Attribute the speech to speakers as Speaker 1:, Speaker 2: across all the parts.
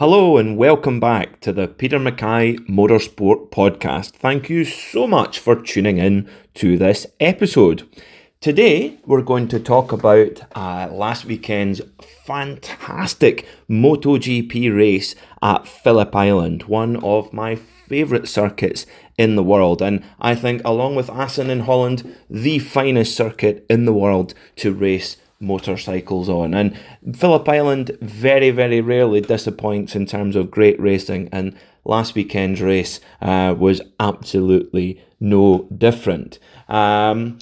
Speaker 1: Hello and welcome back to the Peter Mackay Motorsport Podcast. Thank you so much for tuning in to this episode. Today we're going to talk about uh, last weekend's fantastic MotoGP race at Phillip Island, one of my favourite circuits in the world, and I think, along with Assen in Holland, the finest circuit in the world to race motorcycles on. And Phillip Island very, very rarely disappoints in terms of great racing, and last weekend's race uh, was absolutely no different. Um,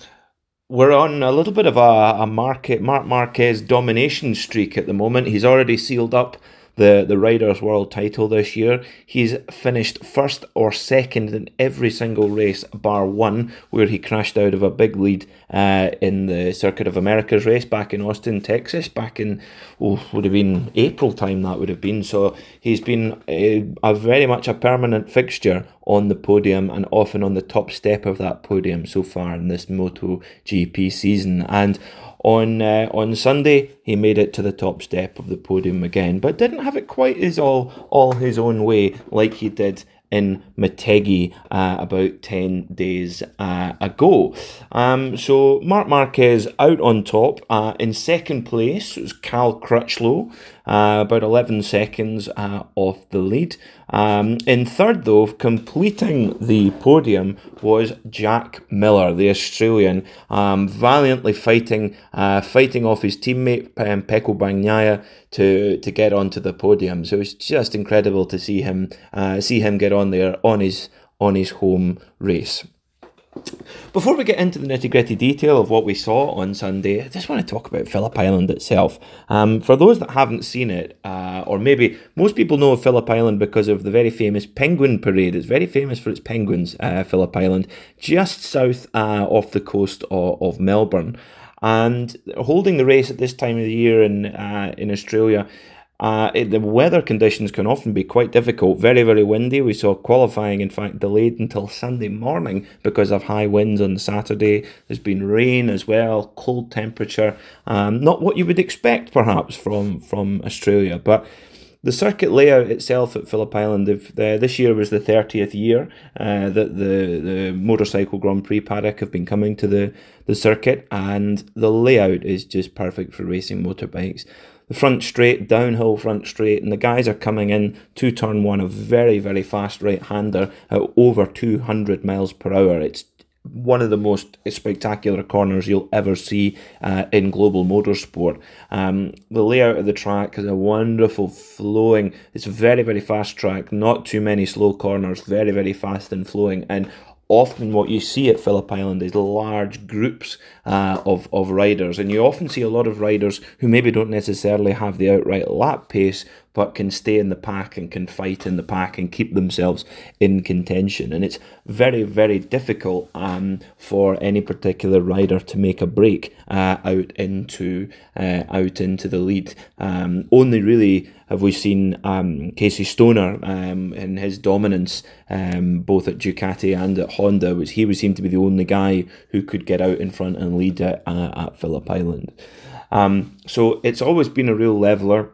Speaker 1: we're on a little bit of a, a market Marc Marquez domination streak at the moment. He's already sealed up the, the Riders' World title this year. He's finished first or second in every single race, bar one, where he crashed out of a big lead uh, in the Circuit of Americas race back in Austin, Texas, back in, oh, would have been April time that would have been. So he's been a, a very much a permanent fixture on the podium and often on the top step of that podium so far in this Moto GP season. And on uh, on Sunday, he made it to the top step of the podium again, but didn't have it quite as all all his own way like he did in Motegi uh, about 10 days uh, ago. Um, so Marc Marquez out on top. Uh, in second place was Cal Crutchlow, uh, about 11 seconds uh, off the lead. Um, in third, though, completing the podium was Jack Miller, the Australian, um, valiantly fighting, uh, fighting off his teammate um, Pecco Bagnaia to to get onto the podium. So it's just incredible to see him uh, see him get on there on his on his home race. Before we get into the nitty gritty detail of what we saw on Sunday, I just want to talk about Phillip Island itself. Um, for those that haven't seen it, uh, or maybe most people know of Phillip Island because of the very famous Penguin Parade. It's very famous for its penguins, uh, Phillip Island, just south uh, off the coast of, of Melbourne. And holding the race at this time of the year in uh, in Australia uh, it, the weather conditions can often be quite difficult. Very, very windy. We saw qualifying, in fact, delayed until Sunday morning because of high winds on Saturday. There's been rain as well, cold temperature. Um, not what you would expect, perhaps, from, from Australia. But the circuit layout itself at Phillip Island, uh, this year was the 30th year uh, that the, the motorcycle Grand Prix paddock have been coming to the, the circuit, and the layout is just perfect for racing motorbikes the front straight, downhill front straight, and the guys are coming in to turn one, a very, very fast right hander at over 200 miles per hour. It's one of the most spectacular corners you'll ever see uh, in global motorsport. Um, the layout of the track is a wonderful flowing. It's a very very fast track, not too many slow corners, very very fast and flowing, and often what you see at Phillip Island is large groups uh, of, of riders, and you often see a lot of riders who maybe don't necessarily have the outright lap pace, but can stay in the pack and can fight in the pack and keep themselves in contention. And it's very, very difficult um, for any particular rider to make a break uh, out into uh, out into the lead. Um, only really have we seen um, Casey Stoner um, in his dominance um, both at Ducati and at Honda, which he would seem to be the only guy who could get out in front and lead it uh, at Phillip Island. Um, so it's always been a real leveler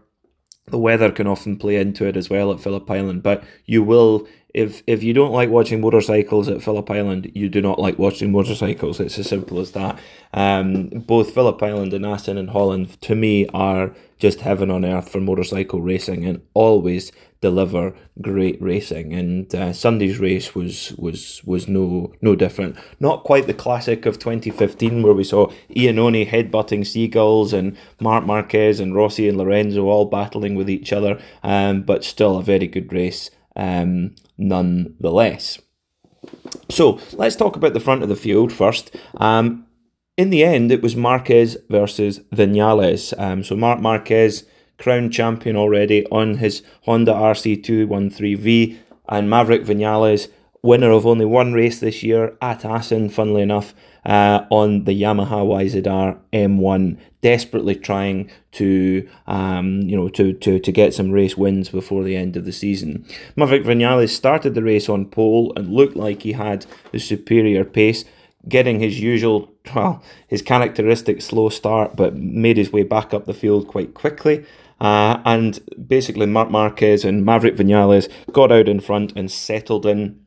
Speaker 1: the weather can often play into it as well at Phillip Island, but you will if if you don't like watching motorcycles at Phillip Island, you do not like watching motorcycles. It's as simple as that. Um, both Phillip Island and Assen in Holland, to me, are just heaven on earth for motorcycle racing, and always deliver great racing. And uh, Sunday's race was was was no no different. Not quite the classic of 2015 where we saw Iannone headbutting seagulls and Marc Marquez and Rossi and Lorenzo all battling with each other, um, but still a very good race um, nonetheless. So let's talk about the front of the field first. Um, in the end, it was Marquez versus Vinales. Um, so Marc Marquez crown champion already on his Honda RC213V, and Maverick Vinales, winner of only one race this year at Assen, funnily enough, uh, on the Yamaha YZR M1, desperately trying to um, you know to, to to get some race wins before the end of the season. Maverick Vinales started the race on pole and looked like he had the superior pace getting his usual, well, his characteristic slow start, but made his way back up the field quite quickly. Uh, and basically, Marc Marquez and Maverick Vinales got out in front and settled in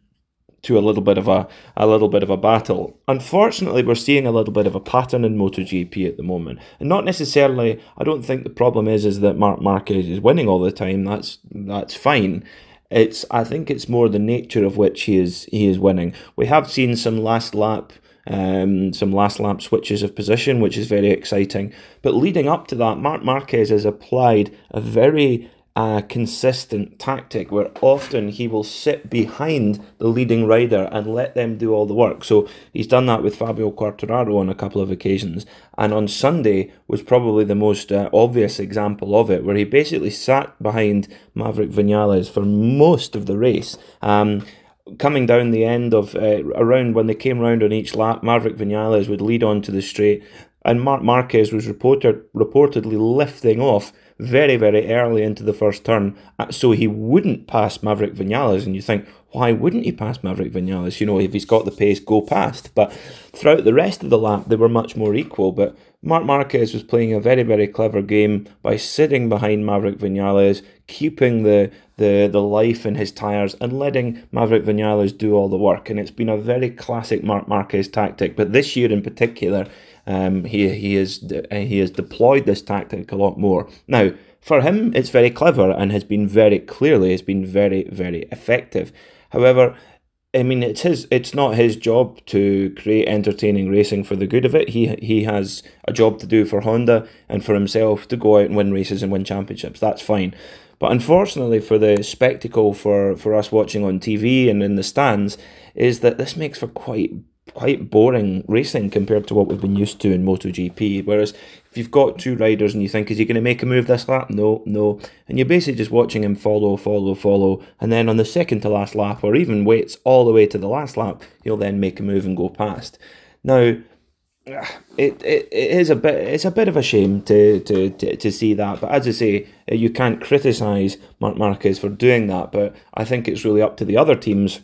Speaker 1: to a little bit of a a little bit of a battle. Unfortunately, we're seeing a little bit of a pattern in MotoGP at the moment, and not necessarily. I don't think the problem is is that Marc Marquez is winning all the time. That's that's fine. It's I think it's more the nature of which he is he is winning. We have seen some last lap. Um, some last lap switches of position, which is very exciting. But leading up to that, Marc Marquez has applied a very a consistent tactic where often he will sit behind the leading rider and let them do all the work. So he's done that with Fabio Quartararo on a couple of occasions. And on Sunday was probably the most uh, obvious example of it, where he basically sat behind Maverick Vinales for most of the race. Um, coming down the end of uh, around when they came round on each lap, Maverick Vinales would lead on to the straight, and Marc Marquez was reported reportedly lifting off very, very early into the first turn, uh, so he wouldn't pass Maverick Vinales. And you think, why wouldn't he pass Maverick Vinales? You know, if he's got the pace, go past. But throughout the rest of the lap, they were much more equal. But Marc Marquez was playing a very, very clever game by sitting behind Maverick Vinales, keeping the the, the life in his tyres and letting Maverick Vinales do all the work. And it's been a very classic Marc Marquez tactic. But this year in particular, um, he he has he has deployed this tactic a lot more now. For him, it's very clever and has been very clearly has been very very effective. However, I mean, it's his. It's not his job to create entertaining racing for the good of it. He he has a job to do for Honda and for himself to go out and win races and win championships. That's fine. But unfortunately, for the spectacle for for us watching on TV and in the stands, is that this makes for quite quite boring racing compared to what we've been used to in MotoGP. Whereas if you've got two riders and you think, is he going to make a move this lap? No, no. And you're basically just watching him follow, follow, follow. And then on the second to last lap, or even waits all the way to the last lap, he'll then make a move and go past. Now, it, it, it is a bit it's a bit of a shame to, to, to, to see that but as I say you can't criticise Marc Marquez for doing that but I think it's really up to the other teams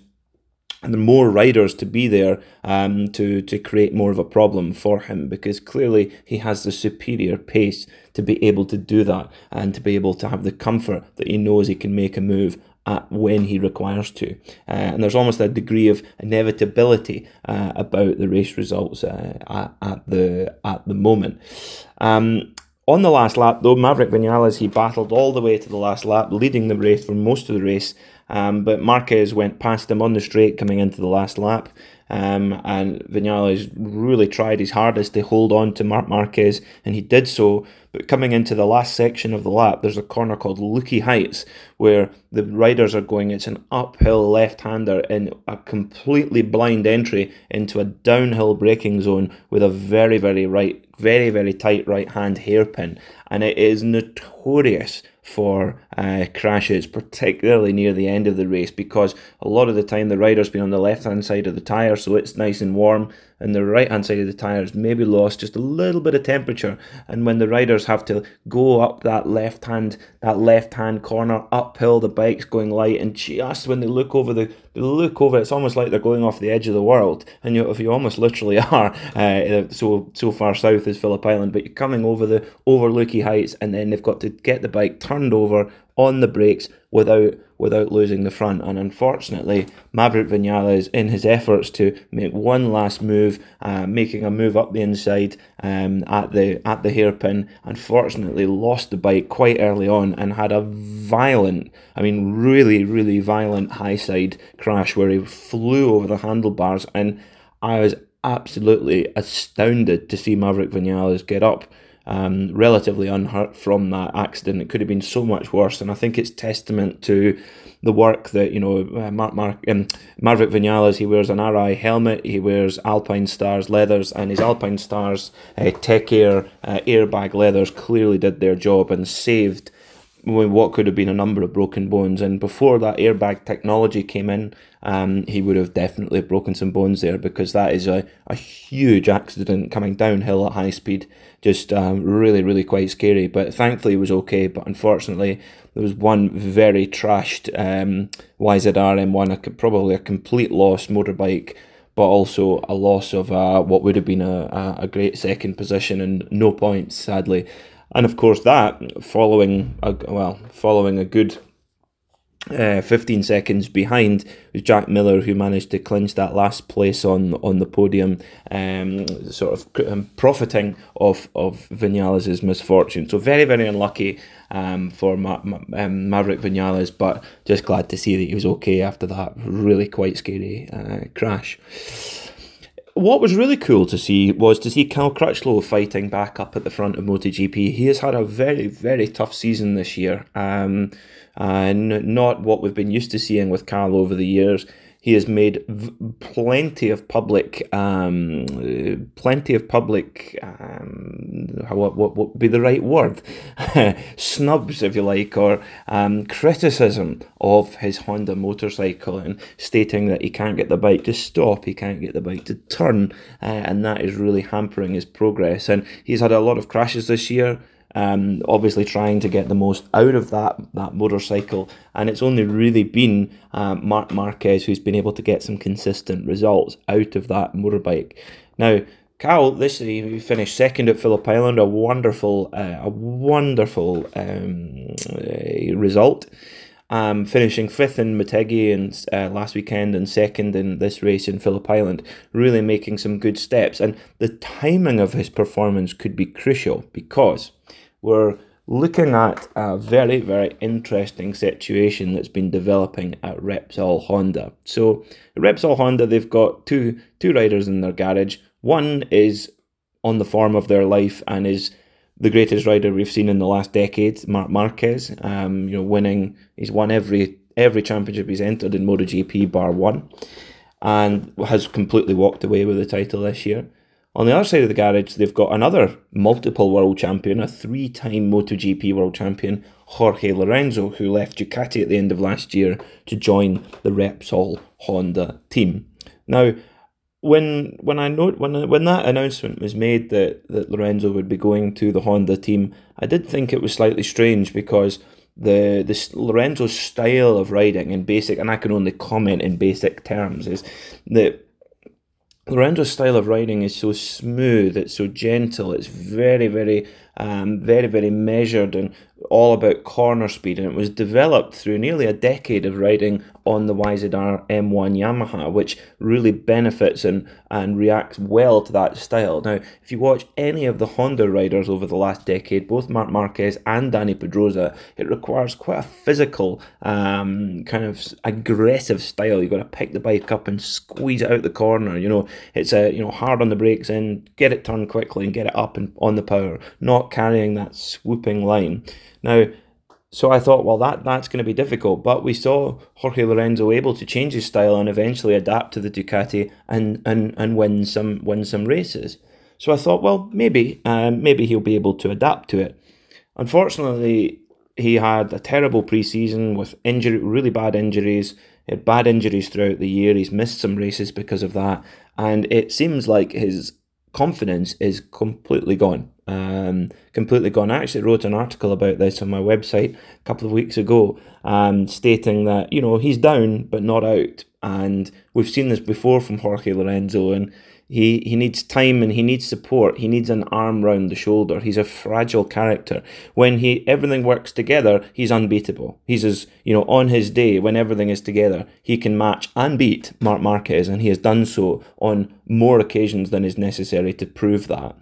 Speaker 1: and more riders to be there um, to to create more of a problem for him because clearly he has the superior pace to be able to do that and to be able to have the comfort that he knows he can make a move at when he requires to. Uh, and there's almost a degree of inevitability uh, about the race results uh, at, at the at the moment. Um, on the last lap, though, Maverick Vinales he battled all the way to the last lap, leading the race for most of the race. Um, but Marquez went past him on the straight coming into the last lap. Um, and Vinales really tried his hardest to hold on to Marc Marquez, and he did so. But coming into the last section of the lap, there's a corner called Lukey Heights where the riders are going. It's an uphill left-hander in a completely blind entry into a downhill braking zone with a very, very right, very, very tight right-hand hairpin, and it is notorious for uh, crashes, particularly near the end of the race, because a lot of the time the rider's been on the left hand side of the tyre, so it's nice and warm, and the right hand side of the tyres maybe lost just a little bit of temperature. And when the riders have to go up that left hand, that left hand corner uphill, the bike's going light, and just when they look over the they look over, it's almost like they're going off the edge of the world, and you if you almost literally are. Uh, so so far south is Phillip Island, but you're coming over the over Lukey Heights, and then they've got to get the bike turned over on the brakes without without losing the front. And unfortunately, Maverick Vinales, in his efforts to make one last move, uh, making a move up the inside um, at the at the hairpin, unfortunately lost the bike quite early on and had a violent, I mean, really, really violent high side crash where he flew over the handlebars. And I was absolutely astounded to see Maverick Vinales get up um, relatively unhurt from that accident. It could have been so much worse, and I think it's testament to the work that you know uh, Mark, Mark um, Maverick Vinales. He wears an Arai helmet. He wears Alpinestars leathers, and his Alpinestars uh, Tech Air uh, airbag leathers clearly did their job and saved what could have been a number of broken bones. And before that airbag technology came in, um, he would have definitely broken some bones there because that is a, a huge accident coming downhill at high speed. Just um, really, really quite scary. But thankfully, it was okay. But unfortunately, there was one very trashed um, YZR-M1, a, probably a complete loss motorbike but also a loss of uh, what would have been a, a great second position and no points, sadly. And of course, that following a, well, following a good uh, 15 seconds behind was Jack Miller, who managed to clinch that last place on on the podium, um, sort of um, profiting of of Vinales' misfortune. So very very unlucky um, for Ma- Ma- um, Maverick Vinales, but just glad to see that he was okay after that really quite scary uh, crash. What was really cool to see was to see Cal Crutchlow fighting back up at the front of MotoGP. He has had a very, very tough season this year, um, and not what we've been used to seeing with Cal over the years. He has made v- plenty of public, um, plenty of public, um, what, what, what would be the right word? Snubs, if you like, or um, criticism of his Honda motorcycle and stating that he can't get the bike to stop, he can't get the bike to turn, uh, and that is really hampering his progress. And he's had a lot of crashes this year. Um, obviously trying to get the most out of that that motorcycle, and it's only really been um, Marc Marquez who's been able to get some consistent results out of that motorbike. Now, Cal, this he finished second at Phillip Island, a wonderful, uh, a wonderful um, uh, result. Um, finishing fifth in Motegi and uh, last weekend and second in this race in Phillip Island, really making some good steps. And the timing of his performance could be crucial because we're looking at a very, very interesting situation that's been developing at Repsol Honda. So, Repsol Honda, they've got two two riders in their garage. One is on the form of their life and is the greatest rider we've seen in the last decade, Marc Marquez. Um, you know, winning, he's won every every championship he's entered in MotoGP bar one, and has completely walked away with the title this year. On the other side of the garage, they've got another multiple world champion, a three time MotoGP world champion, Jorge Lorenzo, who left Ducati at the end of last year to join the Repsol Honda team. Now, when when I note when when that announcement was made that, that Lorenzo would be going to the Honda team, I did think it was slightly strange because the the Lorenzo's style of riding in basic, and I can only comment in basic terms, is that Lorenzo's style of riding is so smooth, it's so gentle, it's very, very, um, very, very measured and all about corner speed. And it was developed through nearly a decade of riding on the YZR M1 Yamaha, which really benefits and, and reacts well to that style. Now, if you watch any of the Honda riders over the last decade, both Marc Marquez and Dani Pedrosa, it requires quite a physical, um, kind of aggressive style. You've got to pick the bike up and squeeze it out the corner. You know, it's a you know hard on the brakes and get it turned quickly and get it up and on the power, not carrying that swooping line. Now, so I thought, well, that that's going to be difficult. But we saw Jorge Lorenzo able to change his style and eventually adapt to the Ducati and and, and win some win some races. So I thought, well, maybe um, maybe he'll be able to adapt to it. Unfortunately, he had a terrible preseason with injury, really bad injuries. He had bad injuries throughout the year. He's missed some races because of that, and it seems like his confidence is completely gone. Um, completely gone. I actually wrote an article about this on my website a couple of weeks ago, um, stating that you know he's down but not out, and we've seen this before from Jorge Lorenzo, and he he needs time and he needs support. He needs an arm round the shoulder. He's a fragile character. When he everything works together, he's unbeatable. He's as you know on his day when everything is together, he can match and beat Marc Marquez, and he has done so on more occasions than is necessary to prove that.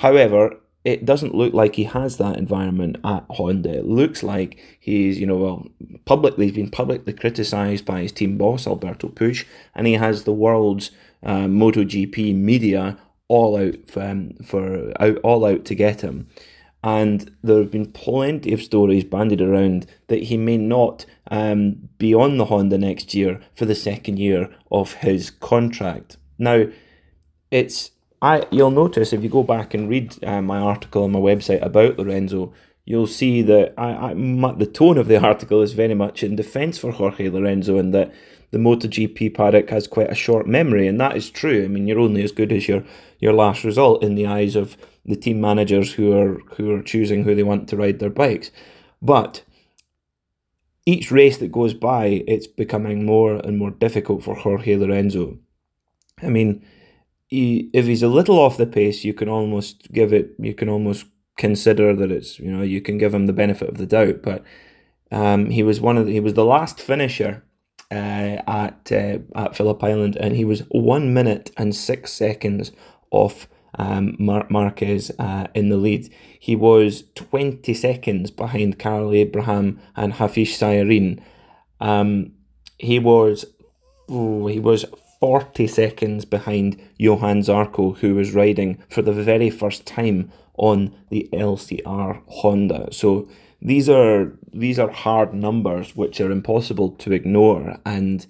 Speaker 1: However, it doesn't look like he has that environment at Honda. It looks like he's, you know, well, publicly, he's been publicly criticised by his team boss, Alberto Puig, and he has the world's uh, MotoGP media all out for, um, for out, all out to get him. And there have been plenty of stories bandied around that he may not um, be on the Honda next year for the second year of his contract. Now, it's I you'll notice if you go back and read uh, my article on my website about Lorenzo, you'll see that I, I my, the tone of the article is very much in defence for Jorge Lorenzo and that the MotoGP paddock has quite a short memory, and that is true. I mean, you're only as good as your your last result in the eyes of the team managers who are who are choosing who they want to ride their bikes. But each race that goes by, it's becoming more and more difficult for Jorge Lorenzo. I mean, he, if he's a little off the pace, you can almost give it, you can almost consider that it's you know you can give him the benefit of the doubt, but um, he was one of the, he was the last finisher uh, at uh, at Phillip Island, and he was one minute and six seconds off um, Mar- Marquez uh, in the lead. He was twenty seconds behind Karel Abraham and Hafizh Syahrin. Um, he was oh, he was 40 seconds behind Johann Zarco, who was riding for the very first time on the LCR Honda. So these are these are hard numbers which are impossible to ignore and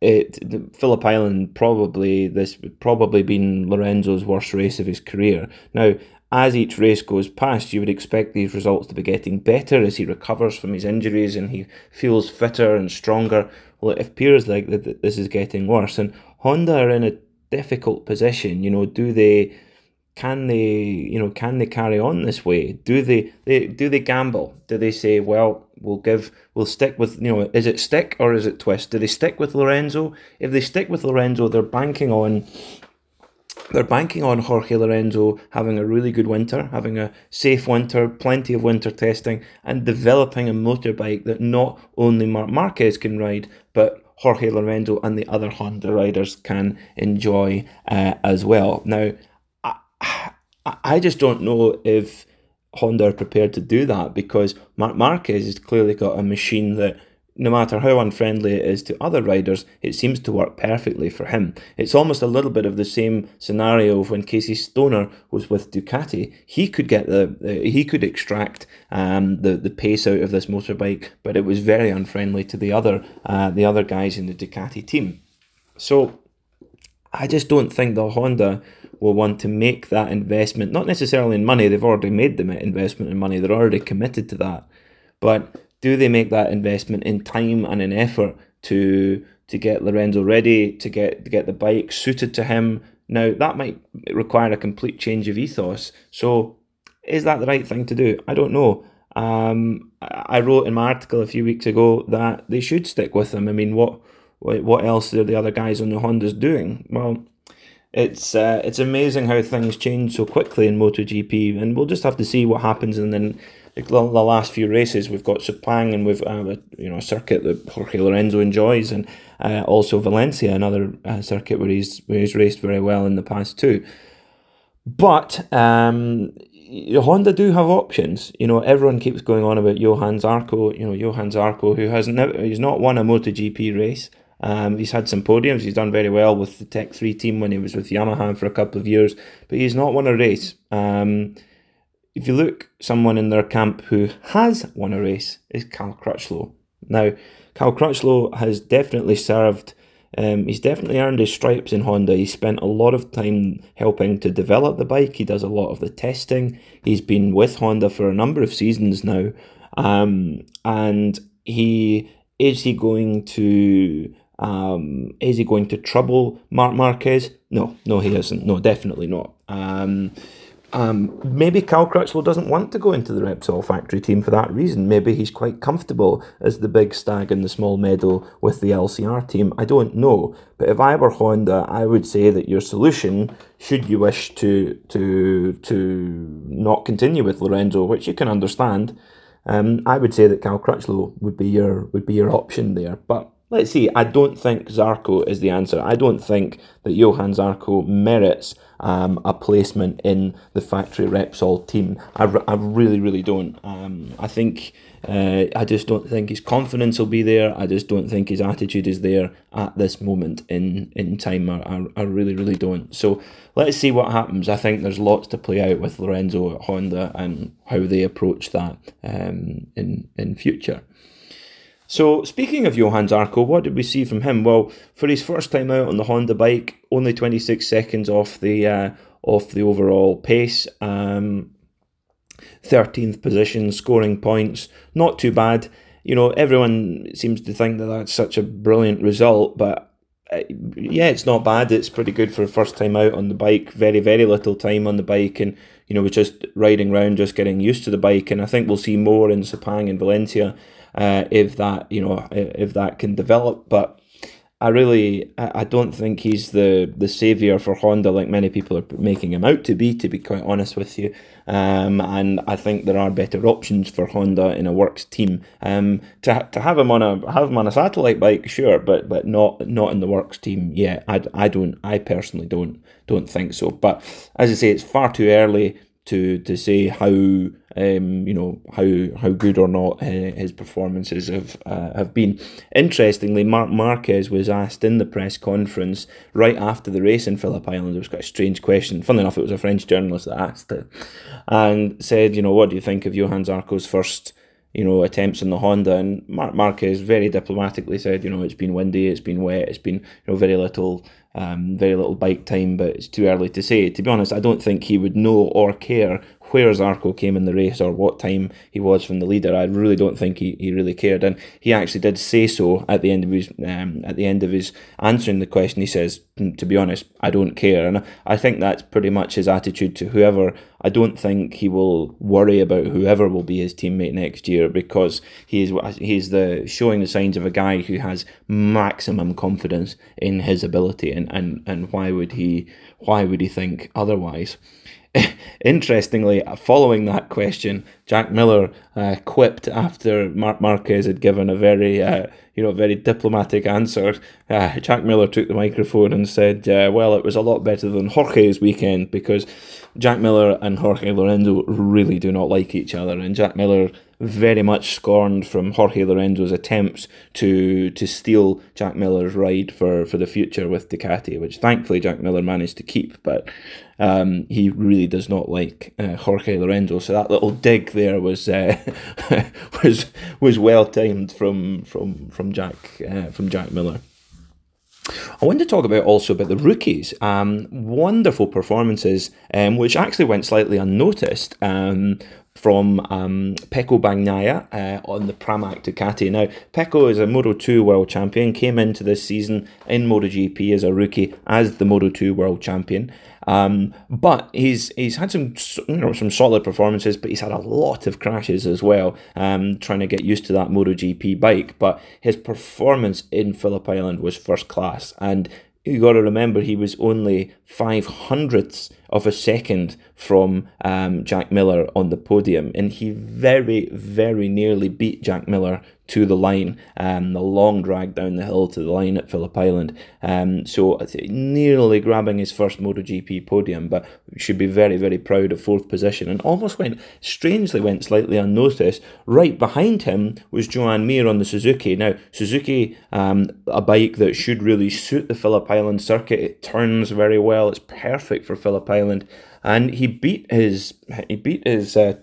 Speaker 1: it Phillip Island probably this would probably been Lorenzo's worst race of his career. Now, as each race goes past, you would expect these results to be getting better as he recovers from his injuries and he feels fitter and stronger. Well, it appears like that this is getting worse, and Honda are in a difficult position. You know, do they can they you know can they carry on this way do they, they do they gamble do they say well we'll give we'll stick with you know is it stick or is it twist do they stick with lorenzo if they stick with lorenzo they're banking on they're banking on Jorge Lorenzo having a really good winter, having a safe winter, plenty of winter testing, and developing a motorbike that not only Marc Marquez can ride, but Jorge Lorenzo and the other Honda riders can enjoy uh, as well. Now, I I just don't know if Honda are prepared to do that because Marc Marquez has clearly got a machine that no matter how unfriendly it is to other riders, it seems to work perfectly for him. It's almost a little bit of the same scenario of when Casey Stoner was with Ducati. He could get the, the he could extract um, the the pace out of this motorbike, but it was very unfriendly to the other uh, the other guys in the Ducati team. So I just don't think the Honda will want to make that investment, not necessarily in money, they've already made the investment in money, they're already committed to that. But do they make that investment in time and in effort to to get Lorenzo ready, to get to get the bike suited to him? Now that might require a complete change of ethos. So is that the right thing to do? I don't know. Um, I wrote in my article a few weeks ago that they should stick with him. I mean, what what else are the other guys on the Hondas doing? Well, it's uh, it's amazing how things change so quickly in MotoGP, and we'll just have to see what happens. And then the, last few races, we've got Sepang, and we've uh, a, you know a circuit that Jorge Lorenzo enjoys, and uh, also Valencia, another uh, circuit where he's where he's raced very well in the past too. But um, Honda do have options. You know, everyone keeps going on about Johann Zarco. You know, Johann Zarco, who has never he's not won a MotoGP race. Um, he's had some podiums. He's done very well with the Tech 3 team when he was with Yamaha for a couple of years, but he's not won a race. Um, if you look, someone in their camp who has won a race is Cal Crutchlow. Now, Cal Crutchlow has definitely served, um, he's definitely earned his stripes in Honda. He spent a lot of time helping to develop the bike. He does a lot of the testing. He's been with Honda for a number of seasons now. Um, and he is he going to um, is he going to trouble Marc Marquez? No, no, he isn't. No, definitely not. Um, um, maybe Cal Crutchlow doesn't want to go into the Repsol factory team for that reason. Maybe he's quite comfortable as the big stag in the small meadow with the LCR team. I don't know. But if I were Honda, I would say that your solution, should you wish to to to not continue with Lorenzo, which you can understand, um, I would say that Cal Crutchlow would be your would be your option there. But Let's see, I don't think Zarco is the answer. I don't think that Johann Zarco merits um, a placement in the factory Repsol team. I, I really, really don't. Um, I think, uh, I just don't think his confidence will be there. I just don't think his attitude is there at this moment in, in time. I, I, I really, really don't. So let's see what happens. I think there's lots to play out with Lorenzo at Honda and how they approach that um, in, in future. So, speaking of Johann Zarco, what did we see from him? Well, for his first time out on the Honda bike, only 26 seconds off the uh, off the overall pace. Um, 13th position, scoring points, not too bad. You know, everyone seems to think that that's such a brilliant result, but uh, yeah, it's not bad. It's pretty good for a first time out on the bike. Very, very little time on the bike, and you know, we're just riding around, just getting used to the bike. And I think we'll see more in Sepang and Valencia uh, if that you know if that can develop. But I really, I don't think he's the the savior for Honda like many people are making him out to be. To be quite honest with you, um, and I think there are better options for Honda in a works team. Um, to, to have him on a have him on a satellite bike, sure, but but not not in the works team. yet. I, I don't, I personally don't don't think so. But as I say, it's far too early to to say how um, you know how how good or not uh, his performances have uh, have been. Interestingly, Marc Marquez was asked in the press conference right after the race in Phillip Island. It was quite a strange question. Funnily enough, it was a French journalist that asked it, and said, you know, what do you think of Johann Zarco's first? you know, attempts in the Honda. And Marc Marquez very diplomatically said, you know, it's been windy, it's been wet, it's been you know very little, um, very little bike time, but it's too early to say. To be honest, I don't think he would know or care where Zarco came in the race or what time he was from the leader. I really don't think he, he really cared, and he actually did say so at the end of his um, at the end of his answering the question. He says, mm, "To be honest, I don't care," and I think that's pretty much his attitude to whoever. I don't think he will worry about whoever will be his teammate next year because he he's he's the showing the signs of a guy who has maximum confidence in his ability, and, and, and why would he why would he think otherwise? Interestingly, following that question, Jack Miller uh, quipped after Marc Marquez had given a very, uh, you know, very diplomatic answer. Uh, Jack Miller took the microphone and said, uh, "Well, it was a lot better than Jorge's weekend because Jack Miller and Jorge Lorenzo really do not like each other, and Jack Miller." Very much scorned from Jorge Lorenzo's attempts to to steal Jack Miller's ride for, for the future with Ducati, which thankfully Jack Miller managed to keep. But um, he really does not like uh, Jorge Lorenzo. So that little dig there was uh, was was well timed from from from Jack uh, from Jack Miller. I want to talk about also about the rookies. Um, wonderful performances, um, which actually went slightly unnoticed. Um, from um, Pecco Bagnaia uh, on the Pramac Ducati. Now, Pecco is a Moto 2 world champion, came into this season in MotoGP as a rookie as the Moto 2 world champion. Um, but he's he's had some you know some solid performances, but he's had a lot of crashes as well, um, trying to get used to that MotoGP bike. But his performance in Phillip Island was first class, and you got to remember he was only five hundredths of a second from um, Jack Miller on the podium, and he very, very nearly beat Jack Miller to the line, um, the long drag down the hill to the line at Phillip Island. Um, so nearly grabbing his first MotoGP podium, but should be very, very proud of fourth position, and almost went strangely went slightly unnoticed. Right behind him was Joan Mir on the Suzuki. Now Suzuki, um, a bike that should really suit the Phillip Island circuit. It turns very well. It's perfect for Phillip Island, and he beat his he beat his uh,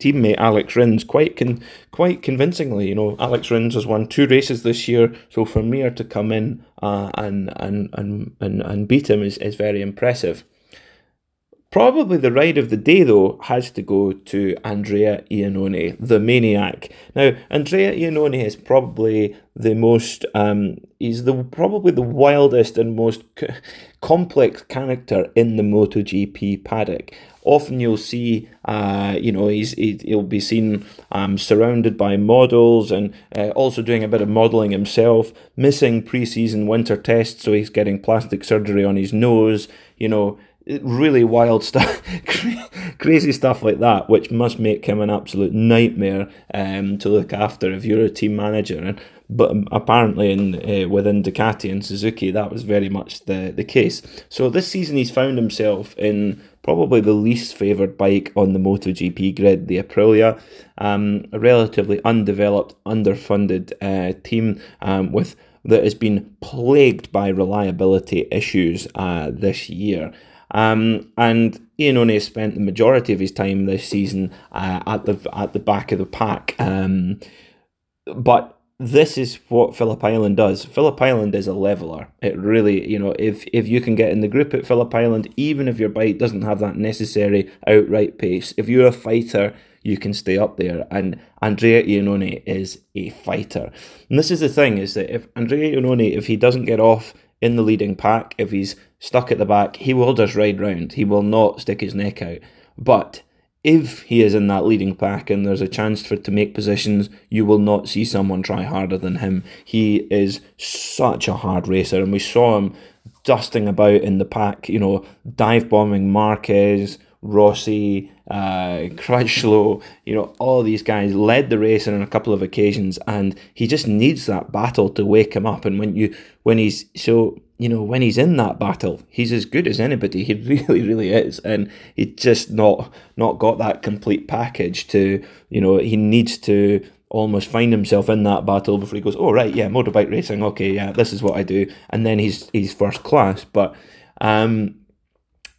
Speaker 1: teammate Alex Rins quite con- quite convincingly. You know, Alex Rins has won two races this year, so for Mir to come in uh, and, and and and and beat him is, is very impressive. Probably the ride of the day, though, has to go to Andrea Iannone, the maniac. Now, Andrea Iannone is probably the most, um, he's the probably the wildest and most c- complex character in the MotoGP paddock. Often you'll see, uh, you know, he's he, he'll be seen um, surrounded by models and uh, also doing a bit of modelling himself. Missing pre-season winter tests, so he's getting plastic surgery on his nose. You know, really wild stuff, crazy stuff like that, which must make him an absolute nightmare um, to look after if you're a team manager. And but apparently, in uh, within Ducati and Suzuki, that was very much the the case. So this season, he's found himself in probably the least favoured bike on the MotoGP grid, the Aprilia, um, a relatively undeveloped, underfunded uh, team um, with that has been plagued by reliability issues uh, this year. Um, and Iannone spent the majority of his time this season uh, at the at the back of the pack. Um, but this is what Phillip Island does. Phillip Island is a leveler. It really, you know, if if you can get in the group at Phillip Island, even if your bike doesn't have that necessary outright pace, if you're a fighter, you can stay up there. And Andrea Iannone is a fighter. And this is the thing: is that if Andrea Iannone, if he doesn't get off in the leading pack, if he's stuck at the back, he will just ride round. He will not stick his neck out. But if he is in that leading pack and there's a chance for to make positions, you will not see someone try harder than him. He is such a hard racer, and we saw him dusting about in the pack, you know, dive bombing Marquez, Rossi, uh, Crutchlow, you know, all these guys led the race on a couple of occasions, and he just needs that battle to wake him up. And when you when he's so you know when he's in that battle, he's as good as anybody. He really, really is, and he just not not got that complete package to you know he needs to almost find himself in that battle before he goes, oh right, yeah, motorbike racing, okay, yeah, this is what I do, and then he's he's first class, but. Um,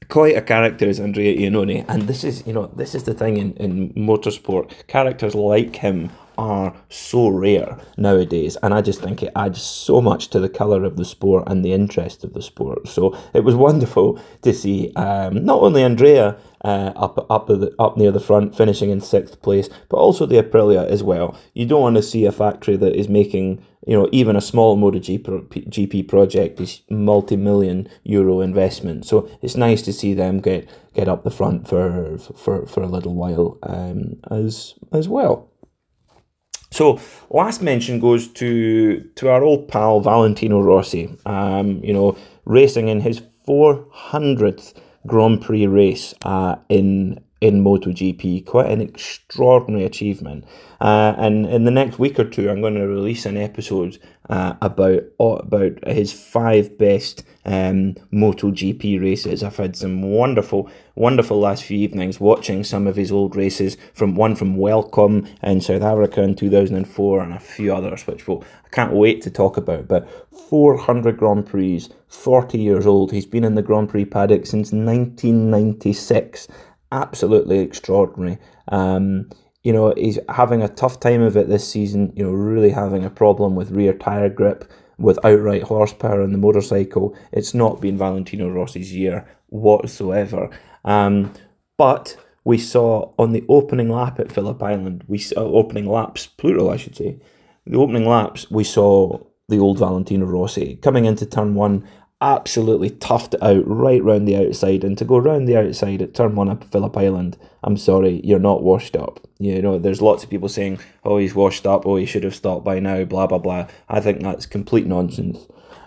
Speaker 1: quite a character is Andrea Iannone, and this is you know this is the thing in, in motorsport. Characters like him are so rare nowadays, and I just think it adds so much to the colour of the sport and the interest of the sport. So it was wonderful to see um, not only Andrea uh, up up up near the front, finishing in sixth place, but also the Aprilia as well. You don't want to see a factory that is making you know even a small MotoGP GP project is multi-million euro investment. So it's nice to see them get get up the front for for, for a little while um, as as well. So last mention goes to to our old pal Valentino Rossi. Um, you know, racing in his four hundredth Grand Prix race uh, in in MotoGP. Quite an extraordinary achievement. Uh, and in the next week or two, I'm going to release an episode uh, about about his five best um, MotoGP races. I've had some wonderful, wonderful last few evenings watching some of his old races. From one from Welkom in South Africa in 2004, and a few others, which we'll, I can't wait to talk about. But 400 Grand Prix, 40 years old. He's been in the Grand Prix paddock since 1996 absolutely extraordinary. Um, you know, he's having a tough time of it this season, you know, really having a problem with rear tyre grip, with outright horsepower on the motorcycle. It's not been Valentino Rossi's year whatsoever. Um, but we saw on the opening lap at Phillip Island, we saw opening laps, plural, I should say. The opening laps, we saw the old Valentino Rossi coming into turn one absolutely toughed it out right round the outside. And to go round the outside at turn one at Phillip Island, I'm sorry, you're not washed up. You know, there's lots of people saying, oh, he's washed up, oh, he should have stopped by now, blah, blah, blah. I think that's complete nonsense.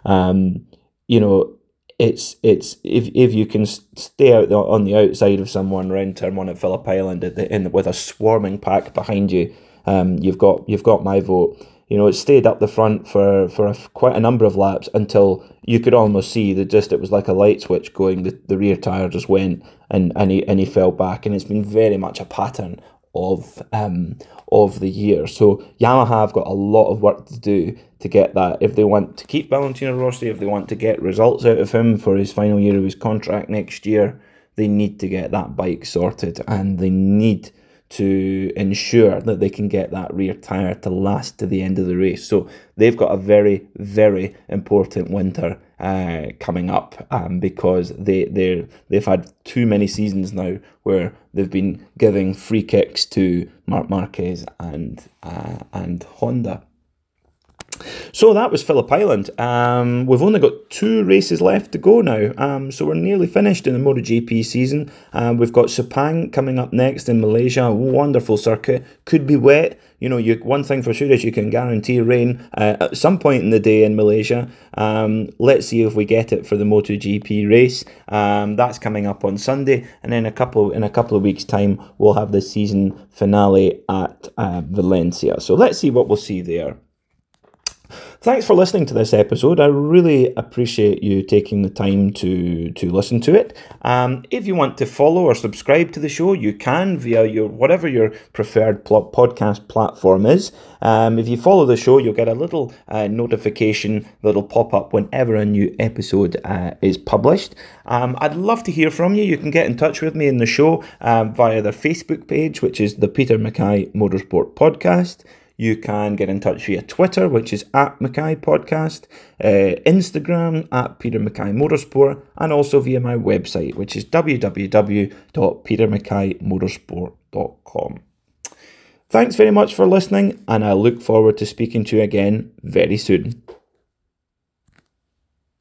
Speaker 1: Um, you know, it's it's if if you can stay out on the outside of someone round turn one at Phillip Island at the, in, with a swarming pack behind you, um, you've got you've got my vote you know, it stayed up the front for, for a, quite a number of laps until you could almost see that just it was like a light switch going. The, the rear tyre just went and, and, he, and he fell back. And it's been very much a pattern of um, of the year. So Yamaha have got a lot of work to do to get that. If they want to keep Valentino Rossi, if they want to get results out of him for his final year of his contract next year, they need to get that bike sorted and they need to ensure that they can get that rear tyre to last to the end of the race. So they've got a very, very important winter uh, coming up um, because they they they've had too many seasons now where they've been giving free kicks to Marc Marquez and uh, and Honda. So that was Phillip Island. Um, we've only got two races left to go now, um, so we're nearly finished in the MotoGP season. Um, we've got Sepang coming up next in Malaysia. Wonderful circuit. Could be wet. You know, you one thing for sure is you can guarantee rain uh, at some point in the day in Malaysia. Um, let's see if we get it for the MotoGP race. Um, that's coming up on Sunday, and then a couple in a couple of weeks' time we'll have the season finale at uh, Valencia. So let's see what we'll see there. Thanks for listening to this episode. I really appreciate you taking the time to to listen to it. Um, if you want to follow or subscribe to the show, you can via your whatever your preferred pl- podcast platform is. Um, if you follow the show, you'll get a little uh, notification that'll pop up whenever a new episode uh, is published. Um, I'd love to hear from you. You can get in touch with me in the show um, via their Facebook page, which is the Peter Mackay Motorsport Podcast. You can get in touch via Twitter, which is at Mackay Podcast, uh, Instagram at Peter Mackay Motorsport, and also via my website, which is www.petermackaymotorsport.com. Thanks very much for listening, and I look forward to speaking to you again very soon.